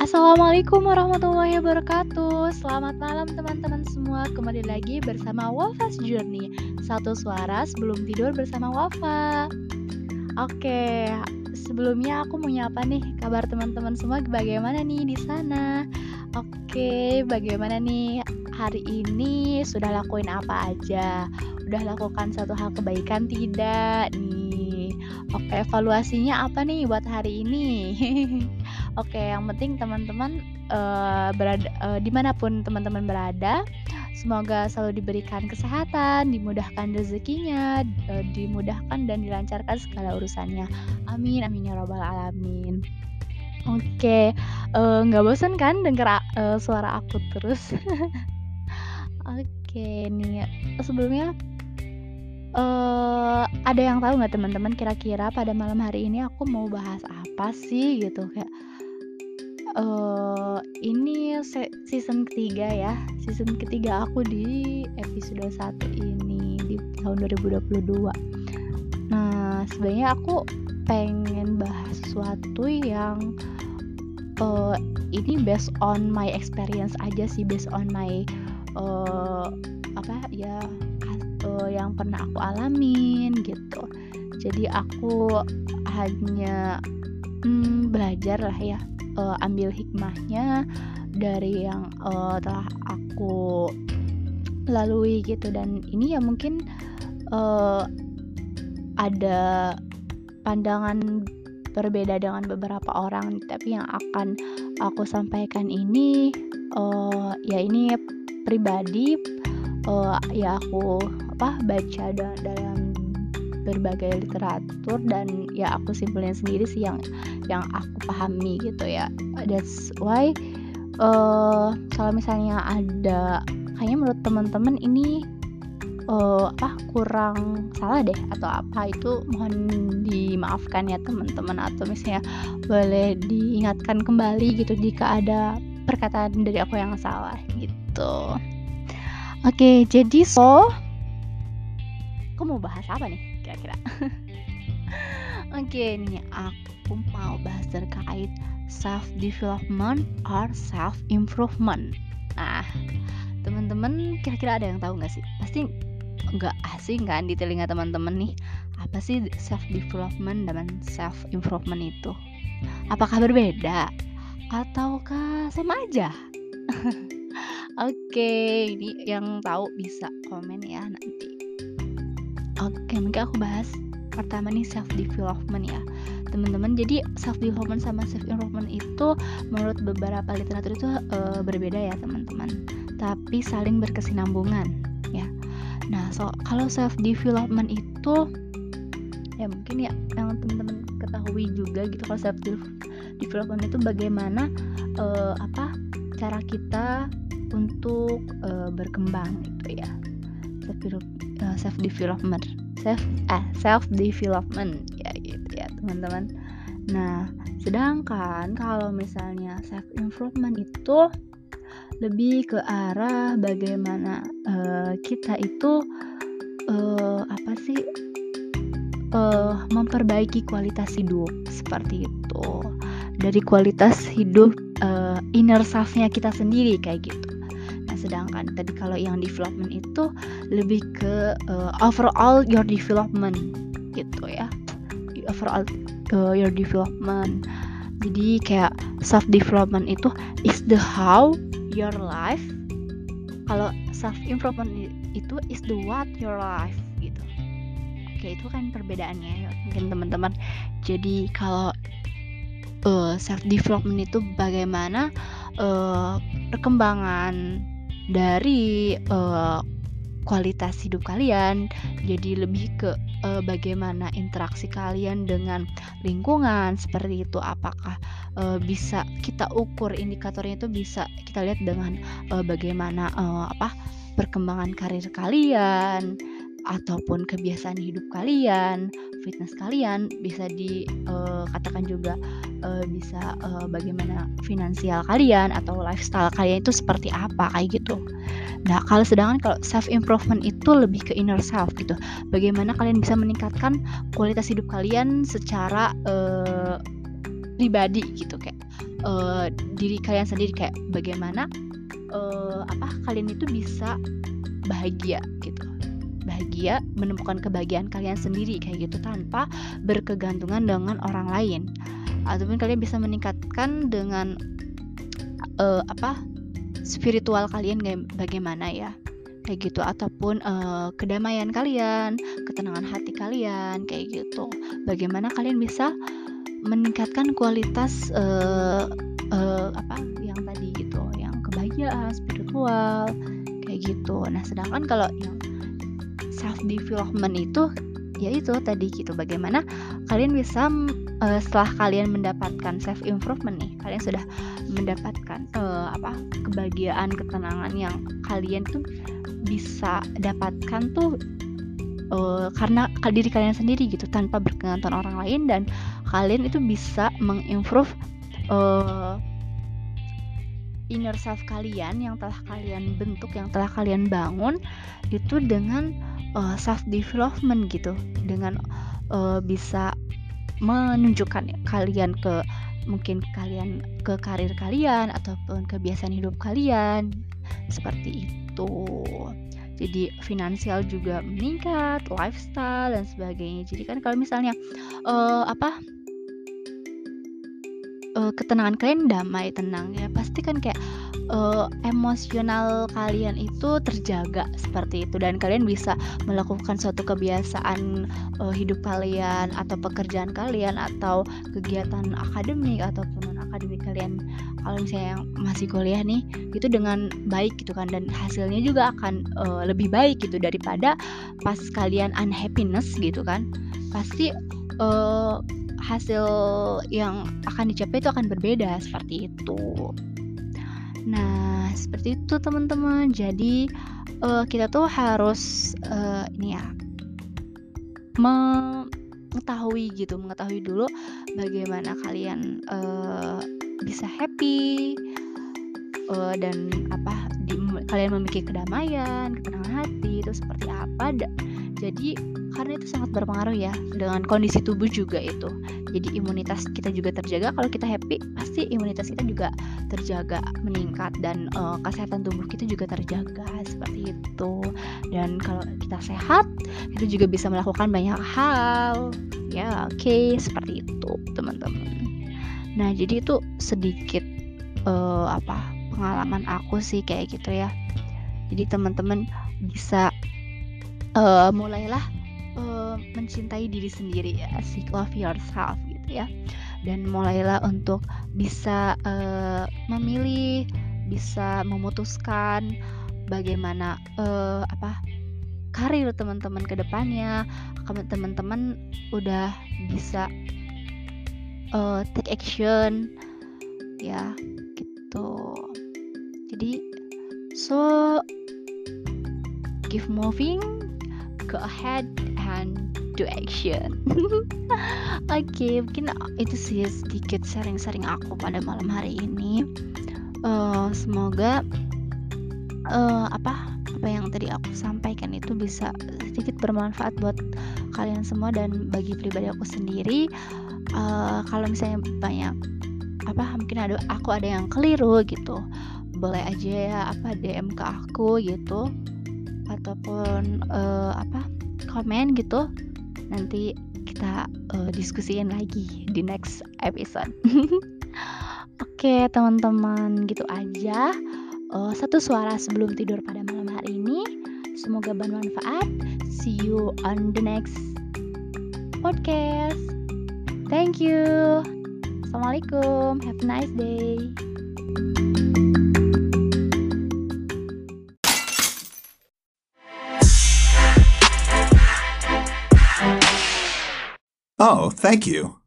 Assalamualaikum warahmatullahi wabarakatuh. Selamat malam teman-teman semua. Kembali lagi bersama Wafa's Journey. Satu suara sebelum tidur bersama Wafa. Oke, sebelumnya aku mau nyapa nih Kabar teman-teman semua bagaimana nih di sana? Oke, bagaimana nih hari ini? Sudah lakuin apa aja? Udah lakukan satu hal kebaikan? Tidak nih Oke, evaluasinya apa nih buat hari ini Oke, yang penting teman-teman uh, berada uh, di mana pun teman-teman berada, semoga selalu diberikan kesehatan, dimudahkan rezekinya, uh, dimudahkan dan dilancarkan segala urusannya. Amin, amin ya robbal alamin. Oke, nggak uh, bosan kan denger uh, suara aku terus? Oke, nih sebelumnya uh, ada yang tahu nggak teman-teman kira-kira pada malam hari ini aku mau bahas apa sih gitu kayak uh, ini season ketiga ya season ketiga aku di episode 1 ini di tahun 2022 nah sebenarnya aku pengen bahas sesuatu yang uh, ini based on my experience aja sih based on my uh, apa ya uh, yang pernah aku alamin gitu. Jadi aku hanya hmm, belajar lah ya uh, ambil hikmahnya dari yang uh, telah aku lalui gitu. Dan ini ya mungkin uh, ada pandangan berbeda dengan beberapa orang tapi yang akan aku sampaikan ini uh, ya ini pribadi uh, ya aku apa baca dalam berbagai literatur dan ya aku simpulnya sendiri sih yang yang aku pahami gitu ya. That's why uh, kalau misalnya ada kayaknya menurut teman-teman ini uh, apa kurang salah deh atau apa itu mohon dimaafkan ya teman-teman atau misalnya boleh diingatkan kembali gitu jika ada perkataan dari aku yang salah gitu. Oke okay, jadi so aku mau bahas apa nih kira-kira? Oke nih aku mau bahas terkait self development or self improvement nah teman-teman kira-kira ada yang tahu nggak sih? Pasti nggak asing kan di telinga teman-teman nih apa sih self development dan self improvement itu? Apakah berbeda ataukah sama aja? Oke, ini yang tahu bisa komen ya nanti. Oke, mungkin aku bahas pertama nih self development ya. Teman-teman jadi self development sama self improvement itu menurut beberapa literatur itu uh, berbeda ya teman-teman. Tapi saling berkesinambungan ya. Nah so kalau self development itu ya mungkin ya yang teman-teman ketahui juga gitu kalau self development itu bagaimana uh, apa cara kita untuk uh, berkembang gitu ya. Self development. Self eh self development. Ya gitu ya teman-teman. Nah sedangkan kalau misalnya self improvement itu lebih ke arah bagaimana uh, kita itu uh, apa sih uh, memperbaiki kualitas hidup seperti itu. Dari kualitas hidup uh, inner self-nya kita sendiri kayak gitu sedangkan tadi kalau yang development itu lebih ke uh, overall your development gitu ya. Overall uh, your development. Jadi kayak self development itu is the how your life. Kalau self improvement itu is the what your life gitu. Oke itu kan perbedaannya ya mungkin teman-teman. Jadi kalau uh, self development itu bagaimana uh, perkembangan dari uh, kualitas hidup kalian. Jadi lebih ke uh, bagaimana interaksi kalian dengan lingkungan seperti itu. Apakah uh, bisa kita ukur indikatornya itu bisa kita lihat dengan uh, bagaimana uh, apa perkembangan karir kalian ataupun kebiasaan hidup kalian, fitness kalian bisa dikatakan uh, juga uh, bisa uh, bagaimana finansial kalian atau lifestyle kalian itu seperti apa kayak gitu. Nah, kalau sedangkan kalau self improvement itu lebih ke inner self gitu. Bagaimana kalian bisa meningkatkan kualitas hidup kalian secara uh, pribadi gitu kayak uh, diri kalian sendiri kayak bagaimana uh, apa kalian itu bisa bahagia gitu bahagia menemukan kebahagiaan kalian sendiri kayak gitu tanpa berkegantungan dengan orang lain. Ataupun kalian bisa meningkatkan dengan uh, apa spiritual kalian bagaimana ya? Kayak gitu ataupun uh, kedamaian kalian ketenangan hati kalian kayak gitu. Bagaimana kalian bisa meningkatkan kualitas uh, uh, apa yang tadi gitu yang kebahagiaan spiritual kayak gitu. Nah sedangkan kalau yang self development itu ya itu tadi gitu. Bagaimana kalian bisa uh, setelah kalian mendapatkan self improvement nih kalian sudah mendapatkan uh, apa kebahagiaan ketenangan yang kalian tuh bisa dapatkan tuh uh, karena diri kalian sendiri gitu tanpa bergantung orang lain dan kalian itu bisa mengimprove uh, inner self kalian yang telah kalian bentuk yang telah kalian bangun itu dengan uh, self development gitu. Dengan uh, bisa menunjukkan kalian ke mungkin kalian ke karir kalian ataupun kebiasaan hidup kalian. Seperti itu. Jadi finansial juga meningkat lifestyle dan sebagainya. Jadi kan kalau misalnya uh, apa uh, ketenangan kalian damai tenang ya. Pasti kan kayak uh, emosional kalian itu terjaga seperti itu. Dan kalian bisa melakukan suatu kebiasaan uh, hidup kalian atau pekerjaan kalian atau kegiatan akademik ataupun non akademik kalian. Kalau misalnya yang masih kuliah nih itu dengan baik gitu kan. Dan hasilnya juga akan uh, lebih baik gitu daripada pas kalian unhappiness gitu kan. Pasti uh, hasil yang akan dicapai itu akan berbeda seperti itu. Nah, seperti itu teman-teman. Jadi uh, kita tuh harus uh, ini ya mengetahui gitu, mengetahui dulu bagaimana kalian uh, bisa happy uh, dan apa di, kalian memiliki kedamaian, ketenangan hati itu seperti apa. Jadi karena itu sangat berpengaruh ya dengan kondisi tubuh juga itu. Jadi imunitas kita juga terjaga kalau kita happy pasti imunitas kita juga terjaga meningkat dan uh, kesehatan tubuh kita juga terjaga seperti itu. Dan kalau kita sehat itu juga bisa melakukan banyak hal. Ya oke okay, seperti itu teman-teman. Nah jadi itu sedikit uh, apa pengalaman aku sih kayak gitu ya. Jadi teman-teman bisa uh, mulailah uh, mencintai diri sendiri ya seek love yourself gitu ya. Dan mulailah untuk bisa uh, memilih bisa memutuskan bagaimana uh, apa karir teman-teman ke depannya. Teman-teman udah bisa uh, take action ya gitu. Jadi so keep moving go ahead and do action. Oke okay, mungkin itu sih sedikit sharing-sharing aku pada malam hari ini. Uh, semoga uh, apa apa yang tadi aku sampaikan itu bisa sedikit bermanfaat buat kalian semua dan bagi pribadi aku sendiri. Uh, kalau misalnya banyak apa mungkin ada aku ada yang keliru gitu. Boleh aja ya apa DM ke aku gitu. Ataupun uh, apa komen gitu. Nanti kita uh, diskusiin lagi di next episode. Oke okay, teman-teman gitu aja. Uh, satu suara sebelum tidur pada malam hari ini. Semoga bermanfaat. See you on the next podcast. Thank you assalamualaikum have a nice day Oh, thank you.